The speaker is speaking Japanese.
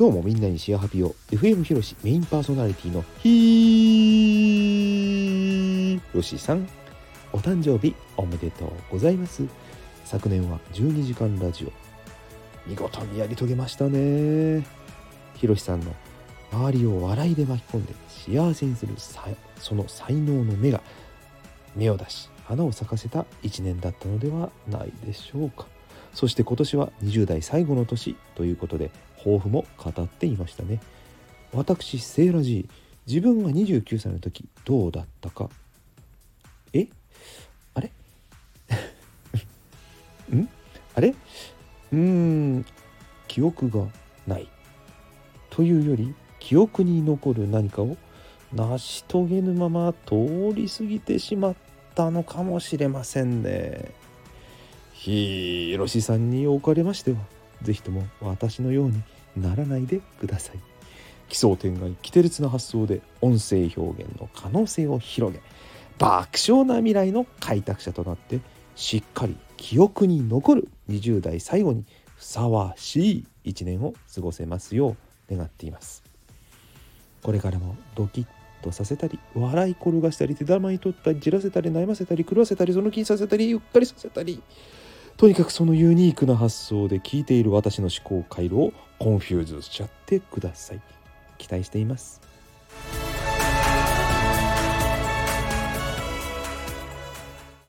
今日もみんなにシェアハピを FM ひろしメインパーソナリティのひーろしさんお誕生日おめでとうございます。昨年は12時間ラジオ見事にやり遂げましたね。ひろしさんの周りを笑いで巻き込んで幸せにするその才能の目が芽を出し花を咲かせた一年だったのではないでしょうか。そして今年は20代最後の年ということで抱負も語っていましたね。私セーラジー自分が29歳の時どうだったか。え？あれ？ん？あれ？うーん。記憶がない。というより記憶に残る何かを成し遂げぬまま通り過ぎてしまったのかもしれませんね。ひろしさんにおかれましては是非とも私のようにならないでください。奇想天外奇て烈な発想で音声表現の可能性を広げ爆笑な未来の開拓者となってしっかり記憶に残る20代最後にふさわしい一年を過ごせますよう願っていますこれからもドキッとさせたり笑い転がしたり手玉に取ったりじらせたり悩ませたり狂わせたりその気にさせたりうっかりさせたりとにかくそのユニークな発想で聞いている私の思考回路を confuse しちゃってください。期待しています。